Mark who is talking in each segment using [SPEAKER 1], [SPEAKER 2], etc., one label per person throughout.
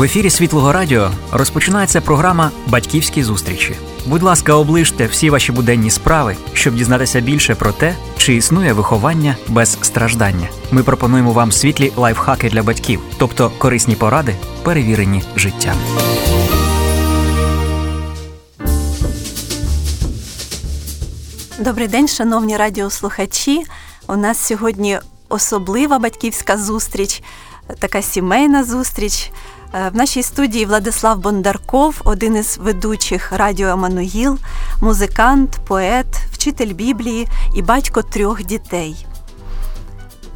[SPEAKER 1] В ефірі Світлого Радіо розпочинається програма Батьківські зустрічі. Будь ласка, оближте всі ваші буденні справи, щоб дізнатися більше про те, чи існує виховання без страждання. Ми пропонуємо вам світлі лайфхаки для батьків, тобто корисні поради, перевірені життям.
[SPEAKER 2] Добрий день, шановні радіослухачі. У нас сьогодні особлива батьківська зустріч, така сімейна зустріч. Е, в нашій студії Владислав Бондарков, один із ведучих радіо Еммануїл, музикант, поет, вчитель Біблії і батько трьох дітей.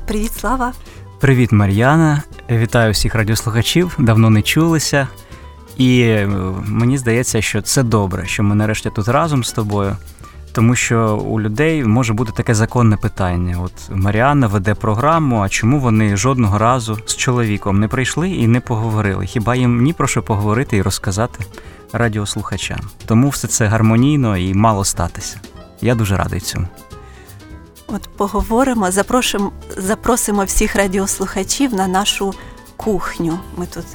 [SPEAKER 2] Привіт, Слава!
[SPEAKER 3] Привіт, Мар'яна! Вітаю всіх радіослухачів. Давно не чулися. І е, мені здається, що це добре, що ми нарешті тут разом з тобою. Тому що у людей може бути таке законне питання. От Маріанна веде програму, а чому вони жодного разу з чоловіком не прийшли і не поговорили? Хіба їм ні про що поговорити і розказати радіослухачам? Тому все це гармонійно і мало статися. Я дуже радий цьому.
[SPEAKER 2] От поговоримо, запросимо, запросимо всіх радіослухачів на нашу кухню. Ми тут,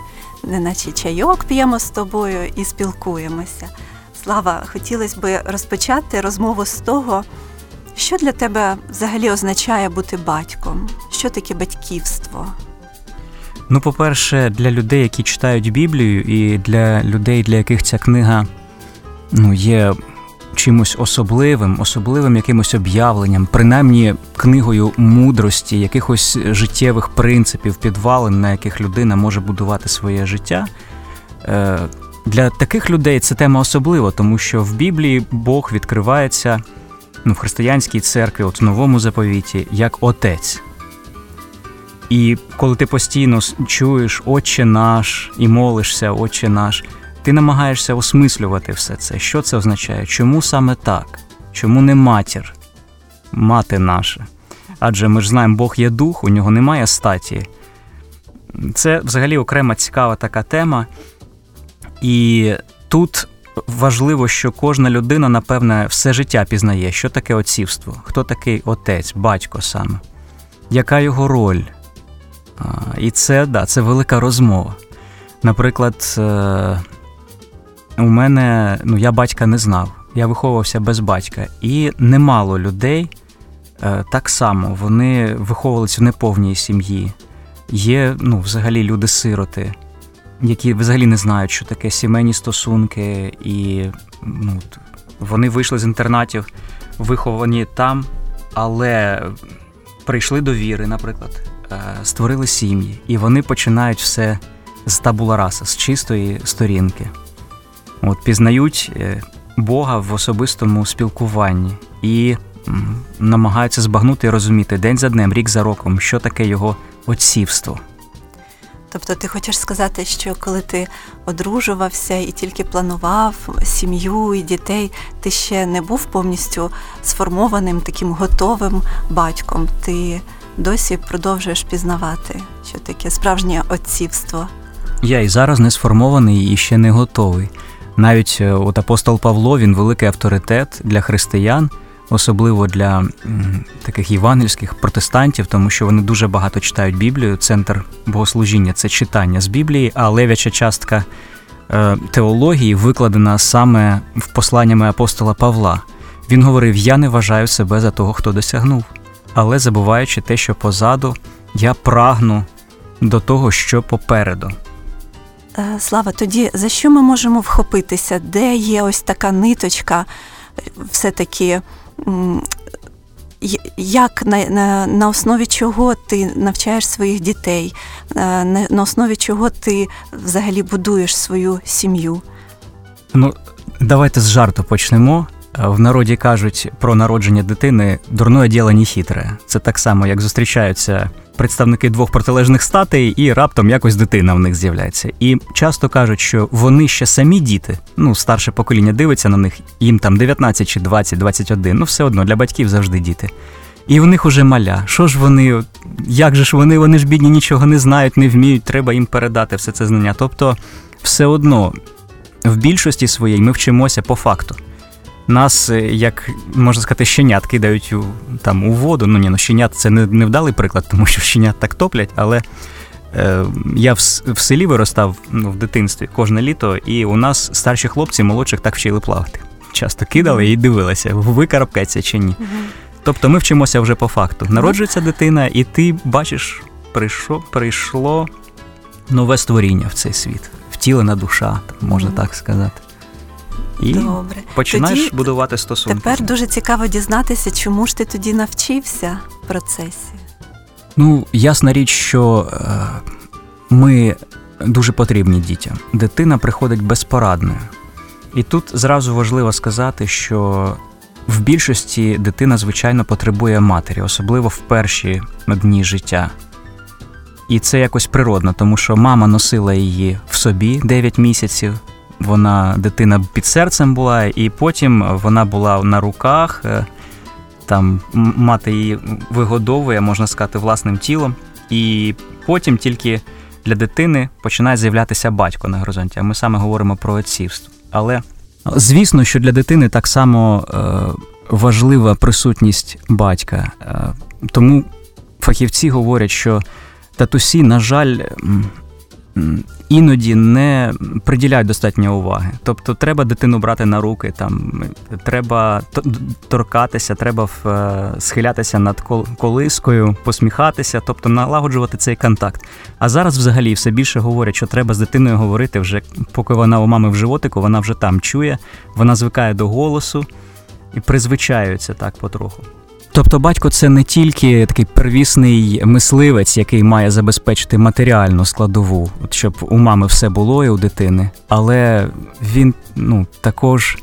[SPEAKER 2] неначе чайок п'ємо з тобою і спілкуємося. Слава, хотілося б розпочати розмову з того, що для тебе взагалі означає бути батьком? Що таке батьківство?
[SPEAKER 3] Ну, по-перше, для людей, які читають Біблію, і для людей, для яких ця книга ну, є чимось особливим, особливим якимось об'явленням, принаймні книгою мудрості, якихось життєвих принципів, підвалин, на яких людина може будувати своє життя. Для таких людей це тема особлива, тому що в Біблії Бог відкривається ну, в християнській церкві, от в новому заповіті, як отець. І коли ти постійно чуєш Отче наш і молишся, Отче наш, ти намагаєшся осмислювати все це. Що це означає? Чому саме так? Чому не матір, мати наша? Адже ми ж знаємо, Бог є дух, у нього немає статі. Це взагалі окрема цікава така тема. І тут важливо, що кожна людина, напевне, все життя пізнає, що таке отцівство, хто такий отець, батько саме, яка його роль. І це да, це велика розмова. Наприклад, е, у мене ну, я батька не знав, я виховувався без батька, і немало людей е, так само вони виховувалися в неповній сім'ї. Є ну, взагалі люди-сироти які взагалі не знають, що таке сімейні стосунки, і ну, вони вийшли з інтернатів, виховані там, але прийшли до віри, наприклад, е, створили сім'ї, і вони починають все з табула раса, з чистої сторінки. От Пізнають е, Бога в особистому спілкуванні і намагаються збагнути і розуміти день за днем, рік за роком, що таке його отцівство.
[SPEAKER 2] Тобто ти хочеш сказати, що коли ти одружувався і тільки планував сім'ю і дітей, ти ще не був повністю сформованим таким готовим батьком. Ти досі продовжуєш пізнавати, що таке справжнє отцівство.
[SPEAKER 3] Я і зараз не сформований і ще не готовий. Навіть е, от апостол Павло він великий авторитет для християн особливо для таких євангельських протестантів, тому що вони дуже багато читають Біблію. Центр богослужіння це читання з Біблії, а левяча частка е, теології викладена саме в посланнями апостола Павла. Він говорив: Я не вважаю себе за того, хто досягнув, але забуваючи те, що позаду, я прагну до того, що попереду.
[SPEAKER 2] Е, Слава, тоді за що ми можемо вхопитися? Де є ось така ниточка, все-таки як на, на на, основі чого ти навчаєш своїх дітей, е, на, на основі чого ти взагалі будуєш свою сім'ю?
[SPEAKER 3] Ну, давайте з жарту почнемо. В народі кажуть про народження дитини дурное діло не хитре. Це так само, як зустрічаються представники двох протилежних статей, і раптом якось дитина в них з'являється. І часто кажуть, що вони ще самі діти, ну старше покоління дивиться на них, їм там 19 чи 20, 21, ну все одно для батьків завжди діти. І в них уже маля. Що ж вони, як же ж вони, вони ж бідні, нічого не знають, не вміють, треба їм передати все це знання. Тобто, все одно в більшості своїй ми вчимося по факту нас, е, як можна сказати, щенят кидають у там у воду. Ну ні, ну щенят це не невдалий приклад, тому що щенят так топлять, але Е, я в селі виростав ну, в дитинстві кожне літо, і у нас старші хлопці молодших так вчили плавати. Часто кидали і дивилися, викарабкається чи ні. Тобто ми вчимося вже по факту. Народжується дитина, і ти бачиш, прийшло, прийшло нове створіння в цей світ, втілена душа, можна так сказати. І
[SPEAKER 2] Добре.
[SPEAKER 3] починаєш
[SPEAKER 2] тоді
[SPEAKER 3] будувати стосунки.
[SPEAKER 2] Тепер дуже цікаво дізнатися, чому ж ти тоді навчився в процесі.
[SPEAKER 3] Ну, ясна річ, що е, ми дуже потрібні дітям. Дитина приходить безпорадною. І тут зразу важливо сказати, що в більшості дитина, звичайно, потребує матері, особливо в перші дні життя. І це якось природно, тому що мама носила її в собі 9 місяців. Вона дитина під серцем була, і потім вона була на руках. Е, там мати її вигодовує, можна сказати, власним тілом. І потім тільки для дитини починає з'являтися батько на горизонті. А ми саме говоримо про отцівство. Але звісно, що для дитини так само е, важлива присутність батька. Е, тому фахівці говорять, що татусі, на жаль, іноді не приділяють достатньо уваги. Тобто, треба дитину брати на руки, там треба торкатися, треба е, схилятися над колискою, посміхатися, тобто налагоджувати цей контакт. А зараз, взагалі, все більше говорять, що треба з дитиною говорити вже, поки вона у мами в животику, вона вже там чує, вона звикає до голосу і призвичаються так потроху. Тобто батько це не тільки такий первісний мисливець, який має забезпечити матеріальну складову, от щоб у мами все було і у дитини, але він ну, також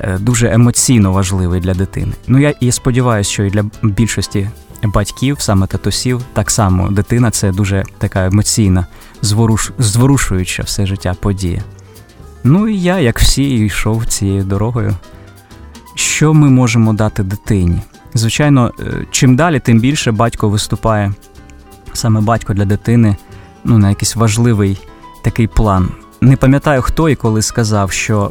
[SPEAKER 3] е, дуже емоційно важливий для дитини. Ну я і сподіваюся, що і для більшості батьків, саме татусів, так само дитина це дуже така емоційна, зворуш... зворушуюча все життя подія. Ну і я, як всі, йшов цією дорогою. Що ми можемо дати дитині? Звичайно, е, чим далі, тим більше батько виступає, саме батько для дитини, ну, на якийсь важливий такий план. Не пам'ятаю, хто і коли сказав, що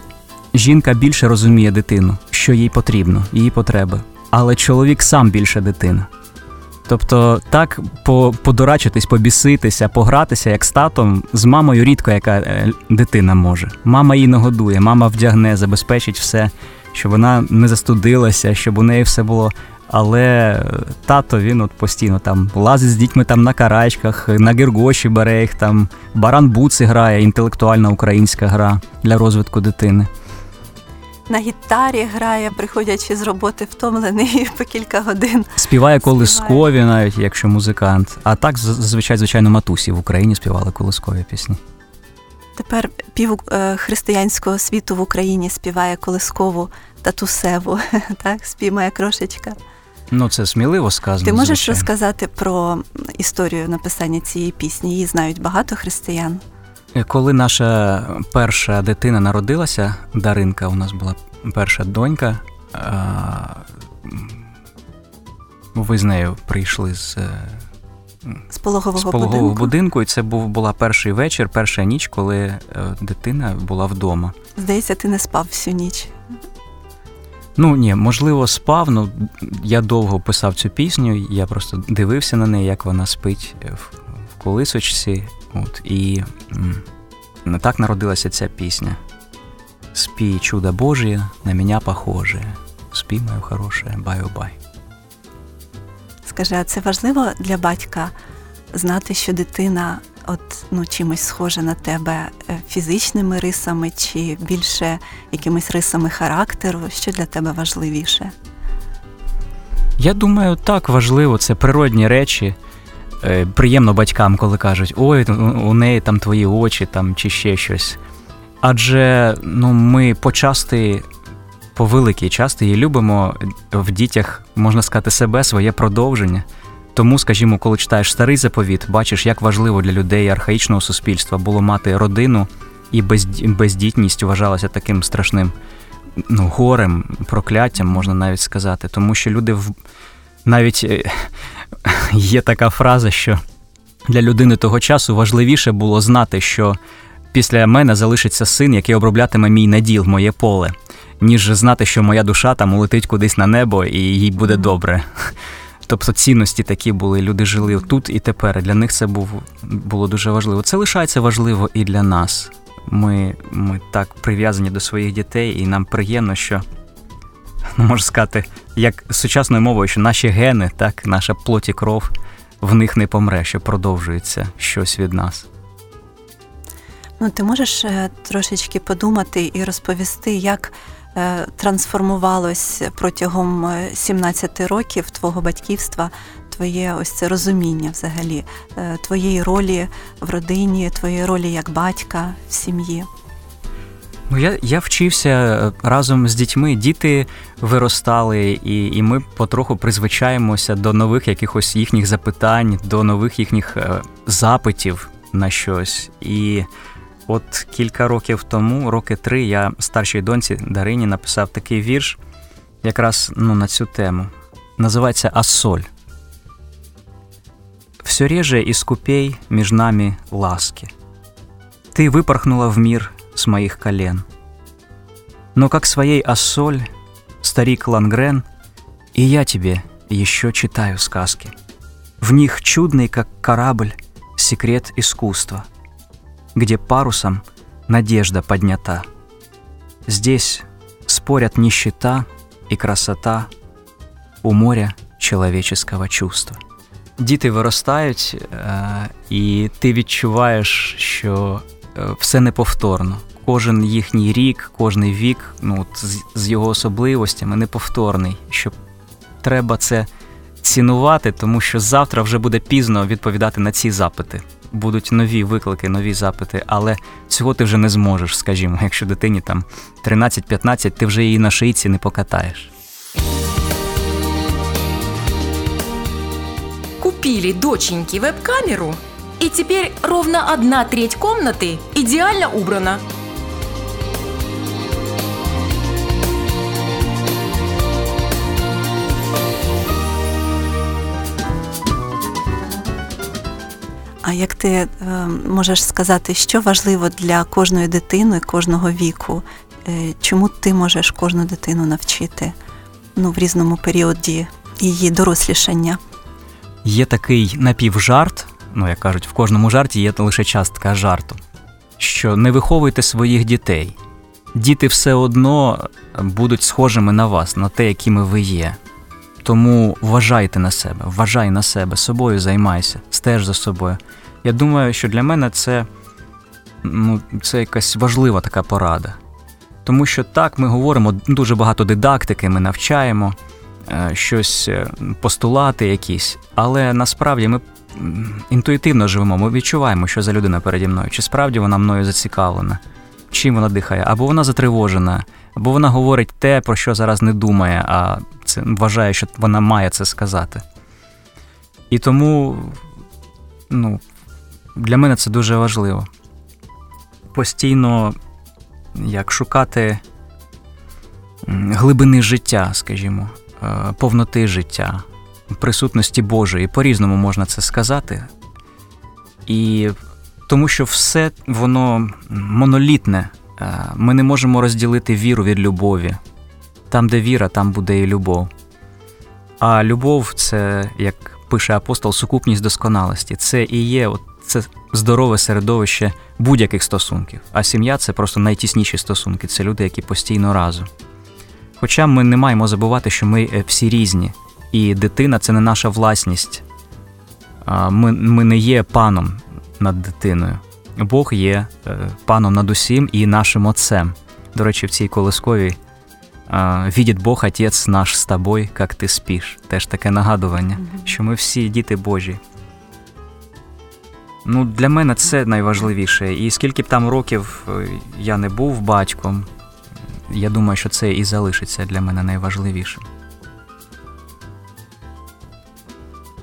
[SPEAKER 3] жінка більше розуміє дитину, що їй потрібно, її потреби, але чоловік сам більше дитина. Тобто, так подорачитись, побіситися, погратися як з татом, з мамою рідко яка е, дитина може. Мама її нагодує, мама вдягне, забезпечить все, щоб вона не застудилася, щоб у неї все було але тато він от постійно там лазить з дітьми там на карачках, на гіргоші бере їх там, баран буци грає, інтелектуальна українська гра для розвитку дитини.
[SPEAKER 2] На гітарі грає, приходячи з роботи втомлений по кілька годин.
[SPEAKER 3] Співає колискові, навіть якщо музикант. А так, зазвичай, звичайно, матусі в Україні співали колискові пісні.
[SPEAKER 2] Тепер пів е, християнського світу в Україні співає колискову татусеву, так, співає крошечка.
[SPEAKER 3] Ну, це сміливо сказано.
[SPEAKER 2] Ти можеш
[SPEAKER 3] звичайно.
[SPEAKER 2] розказати про історію написання цієї пісні? Її знають багато християн.
[SPEAKER 3] Е, коли наша перша дитина народилася, Даринка, у нас була перша донька, ви з нею прийшли з е,
[SPEAKER 2] з пологового,
[SPEAKER 3] з пологового
[SPEAKER 2] будинку.
[SPEAKER 3] будинку, і це був була перший вечір, перша ніч, коли е, дитина була вдома.
[SPEAKER 2] Здається, ти не спав всю ніч.
[SPEAKER 3] Ну ні, можливо, спав. Ну я довго писав цю пісню. Я просто дивився на неї, як вона спить в, колисочці. От і так народилася ця пісня. Спи, чудо Божие, на мене похоже. Спи, моє хороше, баю-бай.
[SPEAKER 2] Скажи, а це важливо для батька знати, що дитина от ну чимось схожа на тебе е, фізичними рисами, чи більше якимись рисами характеру? Що для тебе важливіше?
[SPEAKER 3] Я думаю, так важливо, це природні речі. Е, приємно батькам, коли кажуть, ой, у неї там твої очі там, чи ще щось. Адже ну, ми почасти, по великій части її любимо в дітях, можна сказати, себе, своє продовження. Тому, скажімо, коли читаєш старий заповіт, бачиш, як важливо для людей архаїчного суспільства було мати родину, і бездітність вважалася таким страшним ну, горем, прокляттям, можна навіть сказати. Тому що люди в навіть е, є така фраза, що для людини того часу важливіше було знати, що після мене залишиться син, який оброблятиме мій наділ, моє поле, ніж знати, що моя душа там улетить кудись на небо і їй буде добре. Тобто цінності такі були, люди жили тут і тепер. Для них це був, було дуже важливо. Це лишається важливо і для нас. Ми ми так прив'язані до своїх дітей, і нам приємно, що ну, можна сказати, як сучасною мовою, що наші гени, так, наша плоть і кров в них не помре, що продовжується щось від нас.
[SPEAKER 2] Ну, ти можеш е, трошечки подумати і розповісти, як трансформувалось протягом 17 е, років твого батьківства твоє ось це розуміння взагалі, твоєї ролі в родині, твоєї ролі як батька в сім'ї.
[SPEAKER 3] Ну, я я вчився разом з дітьми. Діти виростали, і і ми потроху призвичаємося до нових якихось їхніх запитань, до нових їхніх запитів на щось. І От кілька років тому, роки три, я старшій доньці Дарині написав такий вірш, якраз ну, на цю тему. Називається Ассоль. Все реже и скупей між нами ласки. Ты выпорхнула в мир с моих колен. Но как своей ассоль, старик Лангрен, и я тебе еще читаю сказки. В них чудный, как корабль, секрет искусства — Где парусом надежда поднята. Здесь спорят нищета и красота у моря человеческого чувства. Діти виростають, і ти відчуваєш, що все неповторно. Кожен їхній рік, кожний вік, ну з його особливостями неповторний. Що треба це цінувати, тому що завтра вже буде пізно відповідати на ці запити будуть нові виклики, нові запити, але цього ти вже не зможеш, скажімо, якщо дитині там 13-15, ти вже її на шийці не покатаєш.
[SPEAKER 4] Купили доченьки веб-камеру, и теперь ровно одна треть комнаты идеально убрана –
[SPEAKER 2] як ти е, можеш сказати, що важливо для кожної дитини, кожного віку? Е, чому ти можеш кожну дитину навчити ну, в різному періоді її дорослішання?
[SPEAKER 3] Є такий напівжарт, ну як кажуть, в кожному жарті є лише частка жарту, що не виховуйте своїх дітей. Діти все одно будуть схожими на вас, на те, якими ви є. Тому вважайте на себе, вважай на себе, собою займайся, стеж за собою. Я думаю, що для мене це ну, це якась важлива така порада. Тому що так, ми говоримо дуже багато дидактики, ми навчаємо е, щось, е, постулати якісь, але насправді ми інтуїтивно живемо, ми відчуваємо, що за людина переді мною, чи справді вона мною зацікавлена, чим вона дихає, або вона затривожена, або вона говорить те, про що зараз не думає, а це вважає, що вона має це сказати. І тому ну, для мене це дуже важливо. Постійно як шукати глибини життя, скажімо, е, повноти життя, присутності Божої. По-різному можна це сказати. І тому що все воно монолітне. Е, ми не можемо розділити віру від любові. Там, де віра, там буде і любов. А любов це, як пише апостол, сукупність досконалості. Це і є от це здорове середовище будь-яких стосунків. А сім'я це просто найтісніші стосунки, це люди, які постійно разом. Хоча ми не маємо забувати, що ми е, всі різні, і дитина це не наша власність. Ми, Ми не є паном над дитиною. Бог є е, паном над усім і нашим отцем. До речі, в цій колисковій «Відіть Бог, Отець наш з тобою, як ти спиш. Теж таке нагадування, що ми всі діти Божі. Ну, Для мене це найважливіше. І скільки б там років е, я не був батьком, я думаю, що це і залишиться для мене найважливішим.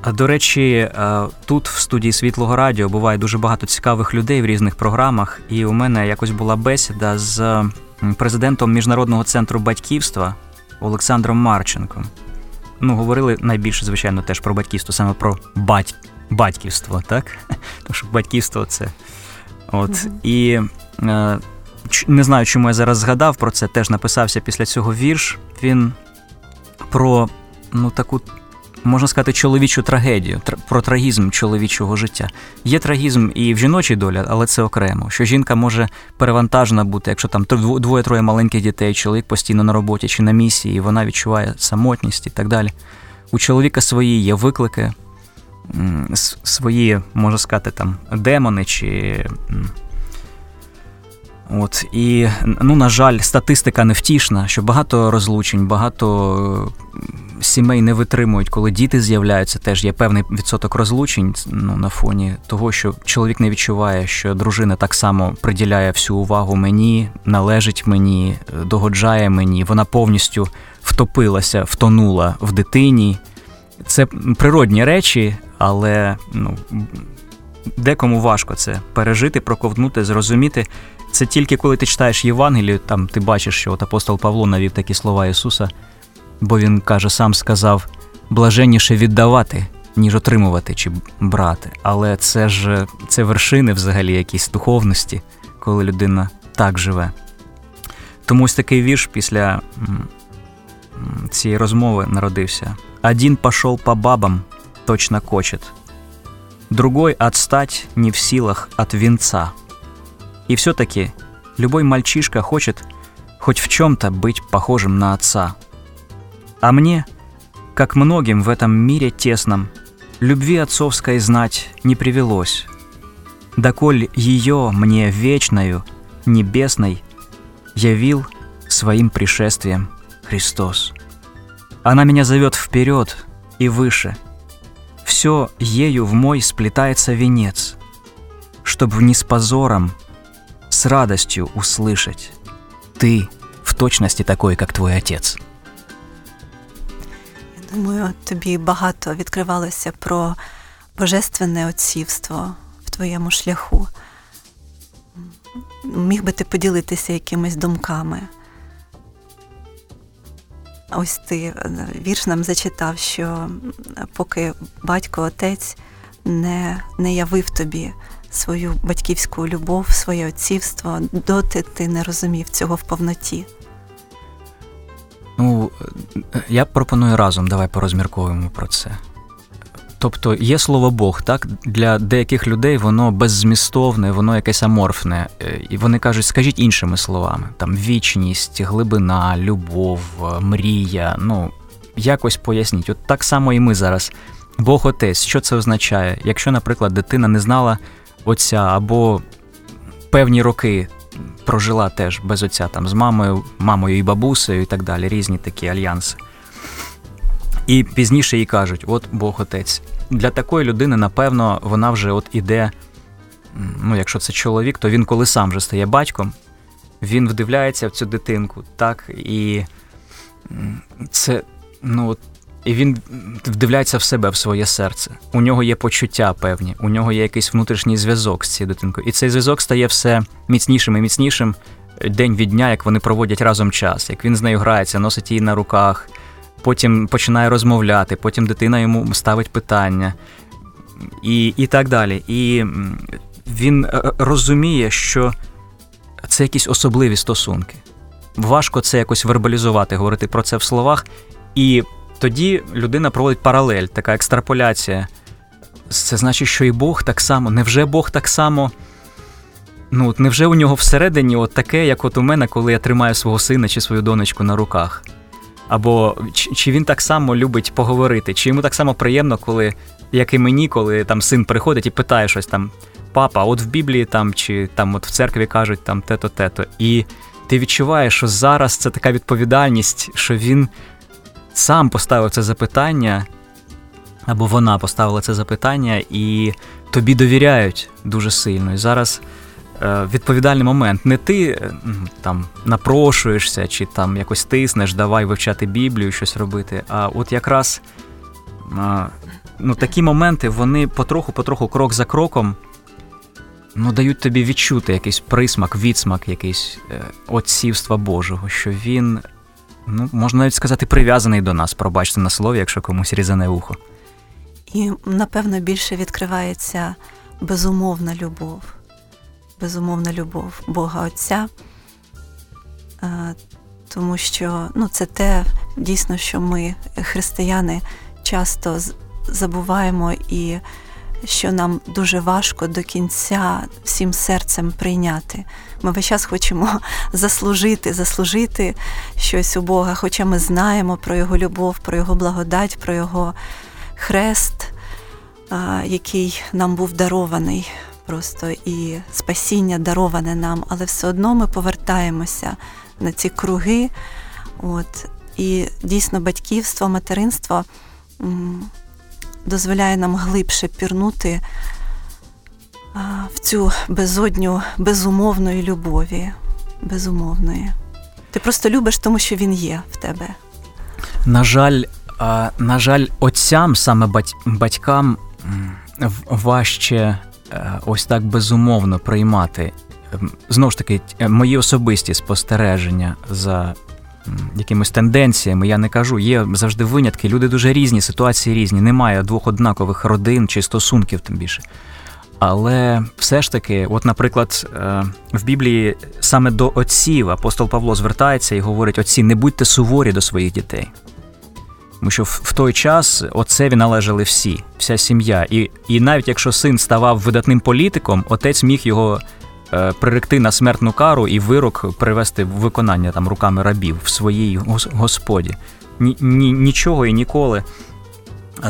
[SPEAKER 3] До речі, е, тут в студії Світлого Радіо буває дуже багато цікавих людей в різних програмах, і у мене якось була бесіда з президентом Міжнародного центру батьківства Олександром Марченком. Ну, говорили найбільше, звичайно, теж про батьківство, саме про бать батьківство, так? Тому що батьківство це. От. Mm-hmm. І е, не знаю, чому я зараз згадав про це, теж написався після цього вірш. Він про ну, таку можна сказати, чоловічу трагедію, про трагізм чоловічого життя. Є трагізм і в жіночій долі, але це окремо. Що жінка може перевантажена бути, якщо там двоє-троє маленьких дітей, чоловік постійно на роботі чи на місії, і вона відчуває самотність і так далі. У чоловіка свої є виклики, свої, можна сказати, там демони чи. От і ну, на жаль, статистика невтішна, що багато розлучень, багато сімей не витримують, коли діти з'являються. Теж є певний відсоток розлучень ну, на фоні того, що чоловік не відчуває, що дружина так само приділяє всю увагу мені, належить мені, догоджає мені. Вона повністю втопилася, втонула в дитині. Це природні речі, але ну, декому важко це пережити, проковтнути, зрозуміти. Це тільки коли ти читаєш Євангелію, там ти бачиш, що от апостол Павло навів такі слова Ісуса, бо він каже, сам сказав: блаженніше віддавати, ніж отримувати чи брати. Але це ж це вершини взагалі якісь духовності, коли людина так живе. Тому ось такий вірш після цієї розмови народився. Один пошел по бабам, точно кочет, другой отстать не в силах от венца. И все-таки любой мальчишка хочет хоть в чем-то быть похожим на отца. А мне, как многим в этом мире тесном, любви отцовской знать не привелось. Доколь ее мне вечною, небесной, явил своим пришествием Христос. Она меня зовет вперед и выше. Все ею в мой сплетается венец, чтоб вниз позором с радостью услышать «Ты в точности такой, как твой отец».
[SPEAKER 2] Я думаю, тобі багато відкривалося про божественне отцівство в твоєму шляху. Міг би ти поділитися якимись думками. Ось ти е, вірш нам зачитав, що поки батько, отець не, не явив тобі свою батьківську любов, своє отцівство, доти ти не розумів цього в повноті.
[SPEAKER 3] Ну, я пропоную разом, давай порозмірковуємо про це. Тобто є слово Бог, так? Для деяких людей воно беззмістовне, воно якесь аморфне. Е, і вони кажуть, скажіть іншими словами: там вічність, глибина, любов, мрія. Ну, якось поясніть. От так само і ми зараз. Бог Отець, що це означає? Якщо, наприклад, дитина не знала отця або певні роки прожила теж без отця, там з мамою, мамою і бабусею, і так далі, різні такі альянси. І пізніше їй кажуть: от Бог Отець. Для такої людини, напевно, вона вже от іде. Ну, якщо це чоловік, то він коли сам вже стає батьком, він вдивляється в цю дитинку, так, і це, ну, от і він вдивляється в себе, в своє серце. У нього є почуття певні, у нього є якийсь внутрішній зв'язок з цією дитинкою. І цей зв'язок стає все міцнішим і міцнішим день від дня, як вони проводять разом час, як він з нею грається, носить її на руках, потім починає розмовляти, потім дитина йому ставить питання і, і так далі. І він е, розуміє, що це якісь особливі стосунки. Важко це якось вербалізувати, говорити про це в словах. І тоді людина проводить паралель, така екстраполяція. Це значить, що і Бог так само. Невже Бог так само? Ну, невже у нього всередині от таке, як от у мене, коли я тримаю свого сина чи свою донечку на руках? Або чи, він так само любить поговорити, чи йому так само приємно, коли, як і мені, коли там син приходить і питає щось там, папа, от в Біблії там, чи там от в церкві кажуть там те-то, те-то. І ти відчуваєш, що зараз це така відповідальність, що він сам поставив це запитання, або вона поставила це запитання, і тобі довіряють дуже сильно. І зараз відповідальний момент. Не ти е, там напрошуєшся чи там якось тиснеш, давай вивчати Біблію, щось робити. А от якраз е, ну, такі моменти, вони потроху-потроху, крок за кроком. Ну, дають тобі відчути якийсь присмак, відсмак, якийсь е, отцівства Божого, що він ну, можна навіть сказати, прив'язаний до нас, пробачте на слові, якщо комусь різане ухо.
[SPEAKER 2] І, напевно, більше відкривається безумовна любов, безумовна любов Бога Отця, тому що ну, це те дійсно, що ми, християни, часто забуваємо і що нам дуже важко до кінця всім серцем прийняти. Ми весь час хочемо заслужити, заслужити щось у Бога, хоча ми знаємо про Його любов, про Його благодать, про Його хрест, який нам був дарований. Просто і спасіння дароване нам, але все одно ми повертаємося на ці круги. От. І дійсно батьківство, материнство дозволяє нам глибше пірнути в цю безодню безумовної любові. Безумовної. Ти просто любиш, тому що він є в тебе.
[SPEAKER 3] На жаль, на жаль, отцям, саме батькам важче ось так безумовно приймати. Ем, знову ж таки, мої особисті спостереження за якимись тенденціями. Я не кажу, є завжди винятки. Люди дуже різні, ситуації різні. Немає двох однакових родин чи стосунків, тим більше. Але все ж таки, от, наприклад, е, в Біблії саме до отців апостол Павло звертається і говорить: отці, не будьте суворі до своїх дітей. Тому що в той час отцеві належали всі, вся сім'я. І і навіть якщо син ставав видатним політиком, отець міг його Е, приректи на смертну кару і вирок привести в виконання там руками рабів в своїй господі. Ні, ні, Нічого і ніколи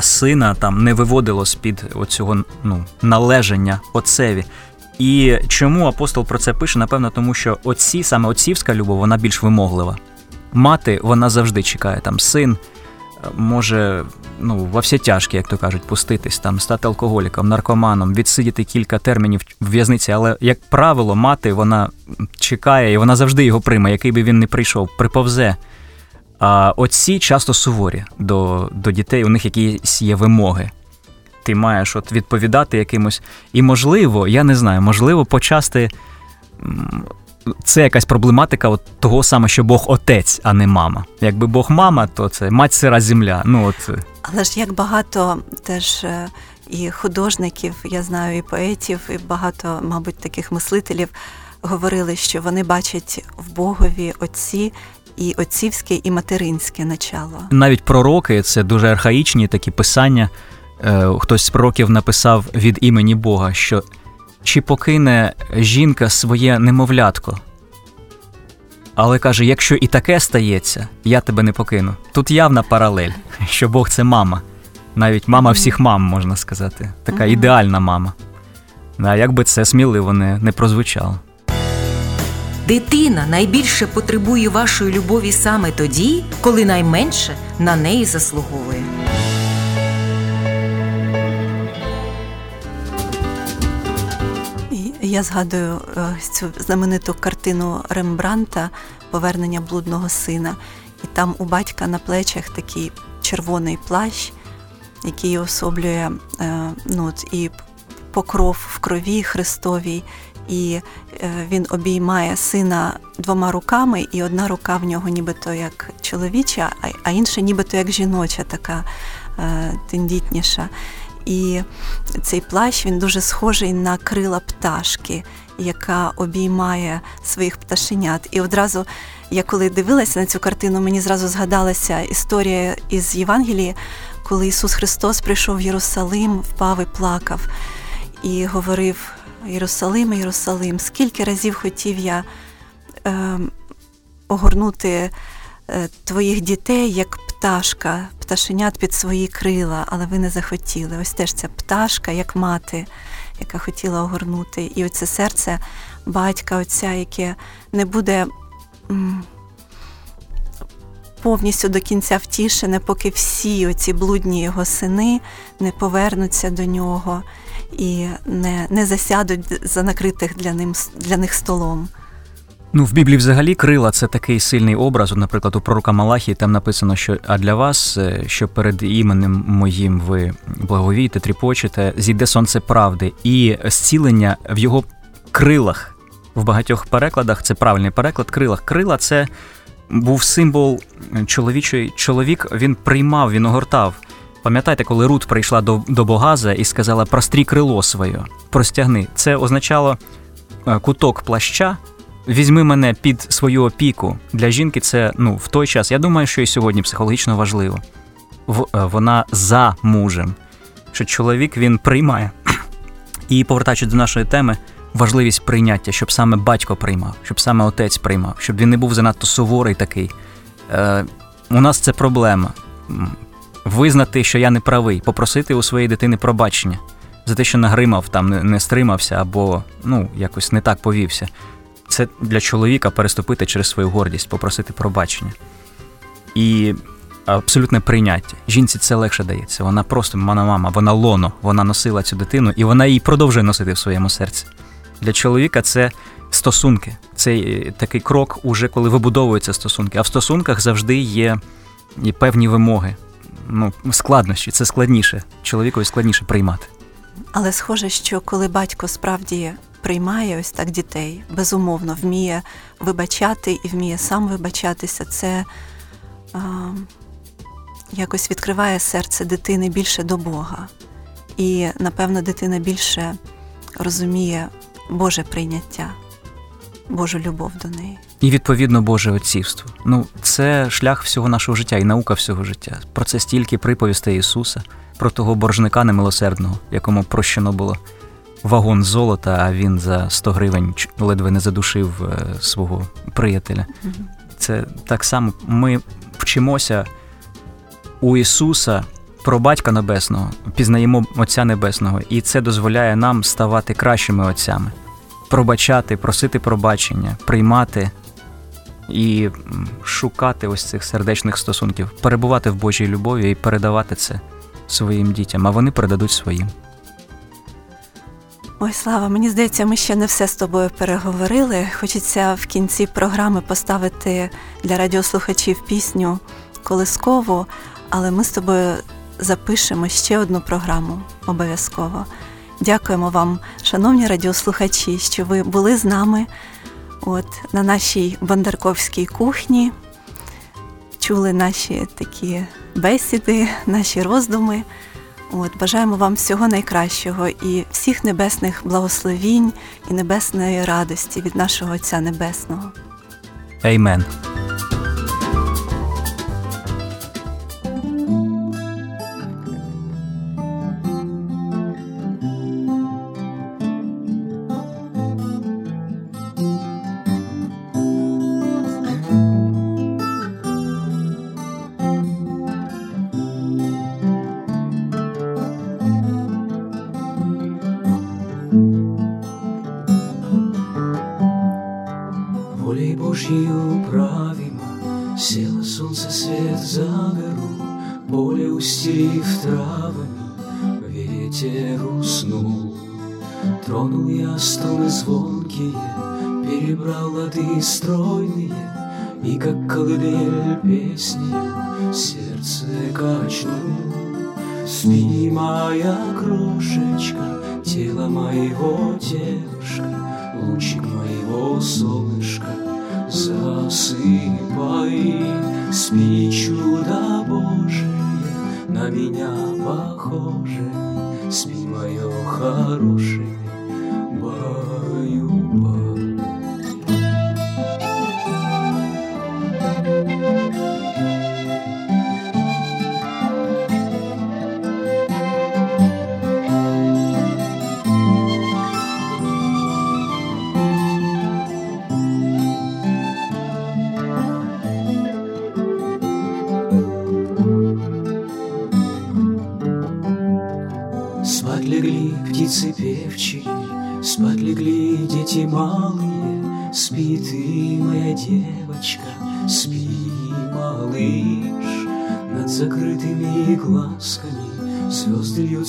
[SPEAKER 3] сина там не виводило з-під оцього ну, належення отцеві. І чому апостол про це пише? Напевно, тому що отці, саме отцівська любов, вона більш вимоглива. Мати, вона завжди чекає там син може ну, во всі тяжкі, як то кажуть, пуститись, там, стати алкоголіком, наркоманом, відсидіти кілька термінів в в'язниці, але, як правило, мати вона чекає і вона завжди його прийме, який би він не прийшов, приповзе. А отці часто суворі до до дітей, у них якісь є вимоги. Ти маєш от відповідати якимось. І, можливо, я не знаю, можливо, почасти це якась проблематика от того саме, що Бог отець, а не мама. Якби Бог мама, то це мать сира земля. Ну от е.
[SPEAKER 2] але ж як багато теж е, і художників, я знаю, і поетів, і багато, мабуть, таких мислителів говорили, що вони бачать в Богові отці. І отцівське, і материнське начало.
[SPEAKER 3] Навіть пророки це дуже архаїчні такі писання. Е, хтось з пророків написав від імені Бога, що чи покине жінка своє немовлятко. Але каже: якщо і таке стається, я тебе не покину. Тут явна паралель, що Бог це мама, навіть мама всіх мам, можна сказати, така ідеальна мама. А як би це сміливо не, не прозвучало.
[SPEAKER 4] Дитина найбільше потребує вашої любові саме тоді, коли найменше на неї заслуговує.
[SPEAKER 2] Я згадую е, цю знамениту картину Рембранта Повернення блудного сина. І там у батька на плечах такий червоний плащ, який особлює е, ну, і покров в крові Христовій. І е, він обіймає сина двома руками, і одна рука в нього нібито як чоловіча, а інша нібито як жіноча, така тендітніша. І цей плащ він дуже схожий на крила пташки, яка обіймає своїх пташенят. І одразу, я коли дивилася на цю картину, мені зразу згадалася історія із Євангелії, коли Ісус Христос прийшов в Єрусалим, впав і плакав і говорив: Єрусалим, Єрусалим, скільки разів хотів я е, огорнути твоїх дітей як пташка, пташенят під свої крила, але ви не захотіли. Ось теж ця пташка, як мати, яка хотіла огорнути. І оце серце батька, отця, яке не буде повністю до кінця втішене, поки всі оці блудні його сини не повернуться до нього і не не засядуть за накритих для, ним, для них столом.
[SPEAKER 3] Ну, в Біблії взагалі крила це такий сильний образ. Наприклад, у пророка Малахії там написано, що а для вас, е, що перед іменем моїм ви благовієте, тріпочете, зійде сонце правди, і зцілення в його крилах. В багатьох перекладах це правильний переклад. Крилах. Крила це був символ чоловічої. Чоловік він приймав, він огортав. Пам'ятаєте, коли Рут прийшла до до Богаза і сказала прострій крило своє, простягни. Це означало е, куток плаща візьми мене під свою опіку. Для жінки це ну, в той час. Я думаю, що і сьогодні психологічно важливо. вона за мужем. Що чоловік він приймає. І повертаючись до нашої теми, важливість прийняття, щоб саме батько приймав, щоб саме отець приймав, щоб він не був занадто суворий такий. Е, У нас це проблема. Визнати, що я не правий, попросити у своєї дитини пробачення за те, що нагримав, там не, не стримався або ну, якось не так повівся. Це для чоловіка переступити через свою гордість, попросити пробачення. І абсолютне прийняття. Жінці це легше дається. Вона просто вона мама, вона лоно, вона носила цю дитину, і вона її продовжує носити в своєму серці. Для чоловіка це стосунки. Це е, такий крок, уже коли вибудовуються стосунки. А в стосунках завжди є певні вимоги. Ну, складнощі, це складніше. Чоловікові складніше приймати.
[SPEAKER 2] Але схоже, що коли батько справді приймає ось так дітей, безумовно, вміє вибачати і вміє сам вибачатися, це а, якось відкриває серце дитини більше до Бога. І, напевно, дитина більше розуміє Боже прийняття, Божу любов до неї.
[SPEAKER 3] І відповідно Боже отцівство. Ну, це шлях всього нашого життя і наука всього життя. Про це стільки приповістей Ісуса, про того боржника немилосердного, якому прощено було вагон золота, а він за 100 гривень ледве не задушив е, свого приятеля. Це так само ми вчимося у Ісуса про Батька Небесного, пізнаємо Отця Небесного, і це дозволяє нам ставати кращими отцями, пробачати, просити пробачення, приймати і шукати ось цих сердечних стосунків, перебувати в Божій любові і передавати це своїм дітям, а вони передадуть своїм.
[SPEAKER 2] Ой, Слава, мені здається, ми ще не все з тобою переговорили. Хочеться в кінці програми поставити для радіослухачів пісню колискову, але ми з тобою запишемо ще одну програму обов'язково. Дякуємо вам, шановні радіослухачі, що ви були з нами от, на нашій Бондарковській кухні, чули наші такі бесіди, наші роздуми. От, Бажаємо вам всього найкращого і всіх небесних благословінь і небесної радості від нашого Отця Небесного.
[SPEAKER 3] Еймен.
[SPEAKER 5] Песни сердце качну. Спи, моя крошечка, тело моего телышка, Лучик моего солнышка, засыпай. Спи, чудо Божие, на меня похожее, Спи, мое хорошее,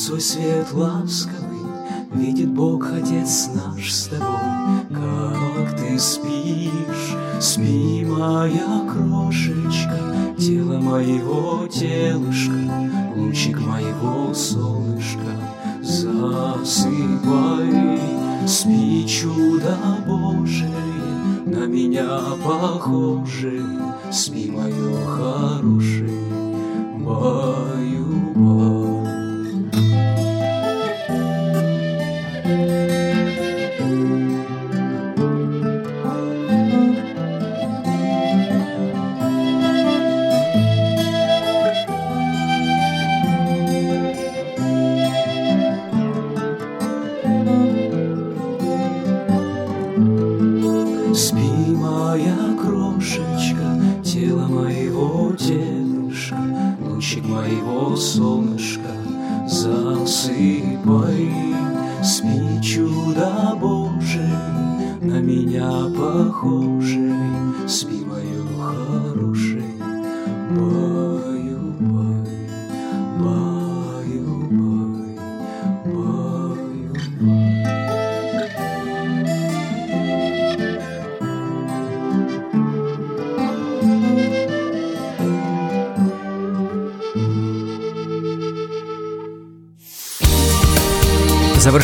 [SPEAKER 5] свой свет ласковый Видит Бог, Отец наш с тобой, Как ты спишь, спи, моя крошечка, Тело моего телышка, Лучик моего солнышка, Засыпай, спи, чудо Божие, На меня похоже, спи, мое хороший, баю-баю.
[SPEAKER 3] Моя крошечка, тело моего дедушка, лучик моего солнышка, засыпай. Спи, чудо Божий, на меня похожий, спи,